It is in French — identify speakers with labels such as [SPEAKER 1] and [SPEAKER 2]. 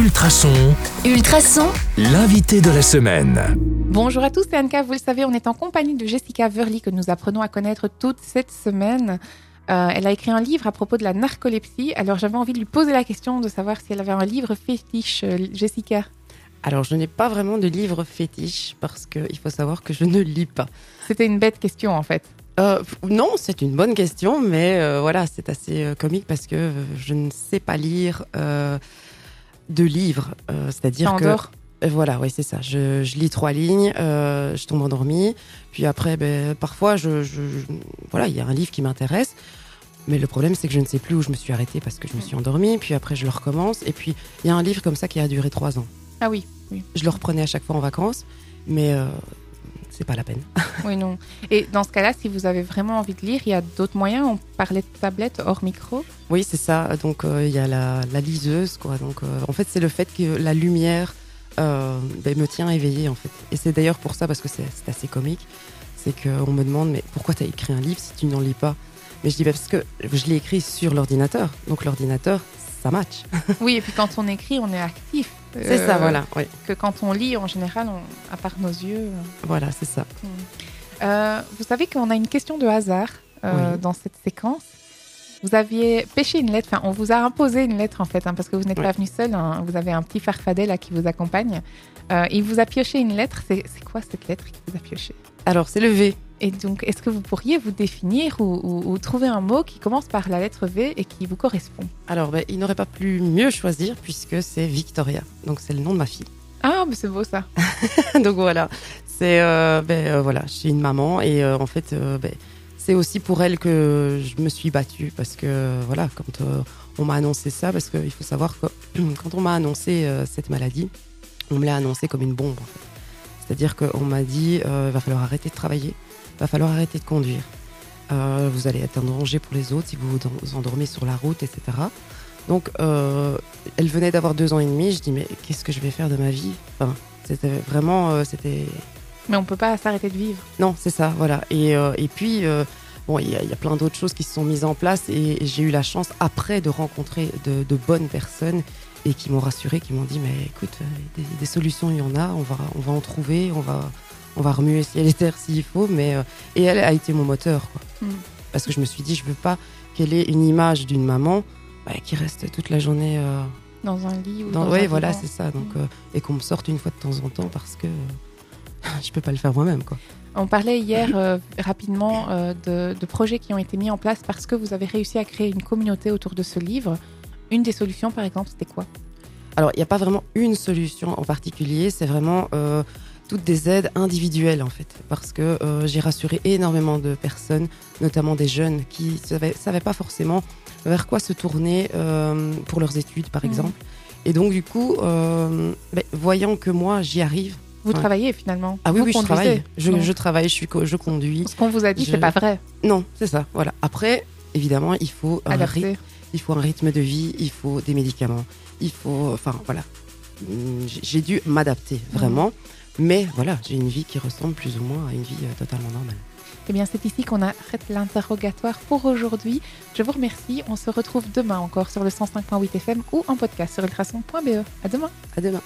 [SPEAKER 1] Ultrason,
[SPEAKER 2] Ultrason,
[SPEAKER 1] l'invité de la semaine.
[SPEAKER 3] Bonjour à tous, c'est Anka. Vous le savez, on est en compagnie de Jessica Verly que nous apprenons à connaître toute cette semaine. Euh, elle a écrit un livre à propos de la narcolepsie. Alors j'avais envie de lui poser la question de savoir si elle avait un livre fétiche, euh, Jessica.
[SPEAKER 4] Alors, je n'ai pas vraiment de livre fétiche parce qu'il faut savoir que je ne lis pas.
[SPEAKER 3] C'était une bête question en fait.
[SPEAKER 4] Euh, non, c'est une bonne question, mais euh, voilà, c'est assez euh, comique parce que euh, je ne sais pas lire euh, de livres. Euh, C'est-à-dire que. Euh, Voilà, oui, c'est ça. Je, je lis trois lignes, euh, je tombe endormie. Puis après, ben, parfois, je, je- je- voilà, il y a un livre qui m'intéresse. Mais le problème, c'est que je ne sais plus où je me suis arrêtée parce que je me suis endormie. Puis après, je le recommence. Et puis, il y a un livre comme ça qui a duré trois ans.
[SPEAKER 3] Ah oui, oui.
[SPEAKER 4] Je le reprenais à chaque fois en vacances, mais euh, c'est pas la peine.
[SPEAKER 3] Oui, non. Et dans ce cas-là, si vous avez vraiment envie de lire, il y a d'autres moyens. On parlait de tablette hors micro.
[SPEAKER 4] Oui, c'est ça. Donc, euh, il y a la, la liseuse, quoi. Donc, euh, en fait, c'est le fait que la lumière euh, ben, me tient éveillée, en fait. Et c'est d'ailleurs pour ça, parce que c'est c'est assez comique, c'est qu'on me demande, mais pourquoi tu as écrit un livre si tu n'en lis pas? Mais je dis, parce que je l'ai écrit sur l'ordinateur. Donc, l'ordinateur, ça match.
[SPEAKER 3] Oui, et puis quand on écrit, on est actif.
[SPEAKER 4] C'est
[SPEAKER 3] Euh,
[SPEAKER 4] ça, voilà. Oui,
[SPEAKER 3] Que quand on lit, en général, on- à part nos yeux. euh,
[SPEAKER 4] voilà, c'est ça.
[SPEAKER 3] Euh, vous savez qu'on a une question de hasard euh,
[SPEAKER 4] Oui.
[SPEAKER 3] dans cette séquence. Vous aviez pêché une lettre, enfin on vous a imposé une lettre en fait, hein, parce que vous n'êtes
[SPEAKER 4] Oui.
[SPEAKER 3] pas venu seul, hein, vous avez un petit farfadet là qui vous accompagne. Euh, il vous a pioché une lettre, c'est c'est quoi cette lettre qui vous a pioché?
[SPEAKER 4] Alors, c'est le V.
[SPEAKER 3] Et donc est-ce que vous pourriez vous définir ou, ou- ou trouver un mot qui commence par la lettre V et qui vous correspond
[SPEAKER 4] Alors, ben, il n'aurait pas pu mieux choisir, puisque c'est Victoria. Donc, c'est le nom de ma fille.
[SPEAKER 3] Ah mais c'est beau ça
[SPEAKER 4] Donc voilà, c'est euh, ben, euh, voilà, je suis une maman et euh, en fait, ben, c'est aussi pour elle que je me suis battue parce que voilà, quand on m'a annoncé ça, parce qu'il faut savoir que quand on m'a annoncé cette maladie, on me l'a annoncé comme une bombe. en fait. C'est-à-dire qu'on m'a dit, euh, va falloir arrêter de travailler, va falloir arrêter de conduire. Euh, vous allez être un danger pour les autres si vous vous endormez sur la route, etc. Donc, euh, elle venait d'avoir deux ans et demi. Je dis, mais qu'est-ce que je vais faire de ma vie? Enfin, C'était vraiment, euh, c'était
[SPEAKER 3] Mais on peut pas s'arrêter de vivre.
[SPEAKER 4] non, c'est ça, voilà. Et, et puis, bon, il y, a- il y a plein d'autres choses qui se sont mises en place et j'ai eu la chance après de rencontrer de, de bonnes personnes et qui m'ont rassuré, qui m'ont dit, mais écoute, euh, des, des solutions, il y en a, on va, on va en trouver, on va, on va remuer ciel et terre s'il faut. Mais, euh, et elle a été mon moteur, quoi.
[SPEAKER 3] Mm.
[SPEAKER 4] Parce que je me suis dit, je veux pas qu'elle ait une image d'une maman bah, qui reste toute la journée euh,
[SPEAKER 3] Dans un lit ou
[SPEAKER 4] dans...
[SPEAKER 3] dans
[SPEAKER 4] Oui,
[SPEAKER 3] un
[SPEAKER 4] voilà, c'est ça. Donc, euh, et qu'on me sorte une fois de temps en temps parce que je peux pas le faire moi-même, quoi.
[SPEAKER 3] On parlait hier euh, rapidement euh, de, de projets qui ont été mis en place parce que vous avez réussi à créer une communauté autour de ce livre. Une des solutions, par exemple, c'était quoi?
[SPEAKER 4] Alors, il n'y a pas vraiment une solution en particulier, c'est vraiment euh, toutes des aides individuelles en fait. Parce que j'ai rassuré énormément de personnes, notamment des jeunes, qui ne savaient, savaient pas forcément vers quoi se tourner pour leurs études, par
[SPEAKER 3] Mhm.
[SPEAKER 4] exemple. Et donc, du coup, ben, voyant que moi, j'y arrive.
[SPEAKER 3] Vous
[SPEAKER 4] Ouais.
[SPEAKER 3] travaillez finalement
[SPEAKER 4] Ah oui,
[SPEAKER 3] Vous
[SPEAKER 4] oui, je
[SPEAKER 3] conduisez
[SPEAKER 4] travaille. Je, travaille, je, suis, co- je conduis.
[SPEAKER 3] Ce qu'on vous a dit,
[SPEAKER 4] Je-
[SPEAKER 3] c'est pas vrai.
[SPEAKER 4] Non, c'est ça, voilà. Après, évidemment, il faut un rythme il faut un rythme de vie, il faut des médicaments, il faut, enfin voilà, Hum, J'ai- j'ai dû m'adapter vraiment, mais voilà, j'ai une vie qui ressemble plus ou moins à une vie euh, totalement normale.
[SPEAKER 3] Eh bien, c'est ici qu'on arrête l'interrogatoire pour aujourd'hui. Je vous remercie. On se retrouve demain encore sur le 105.8 FM ou en podcast sur ultrason.be. À demain.
[SPEAKER 4] À demain.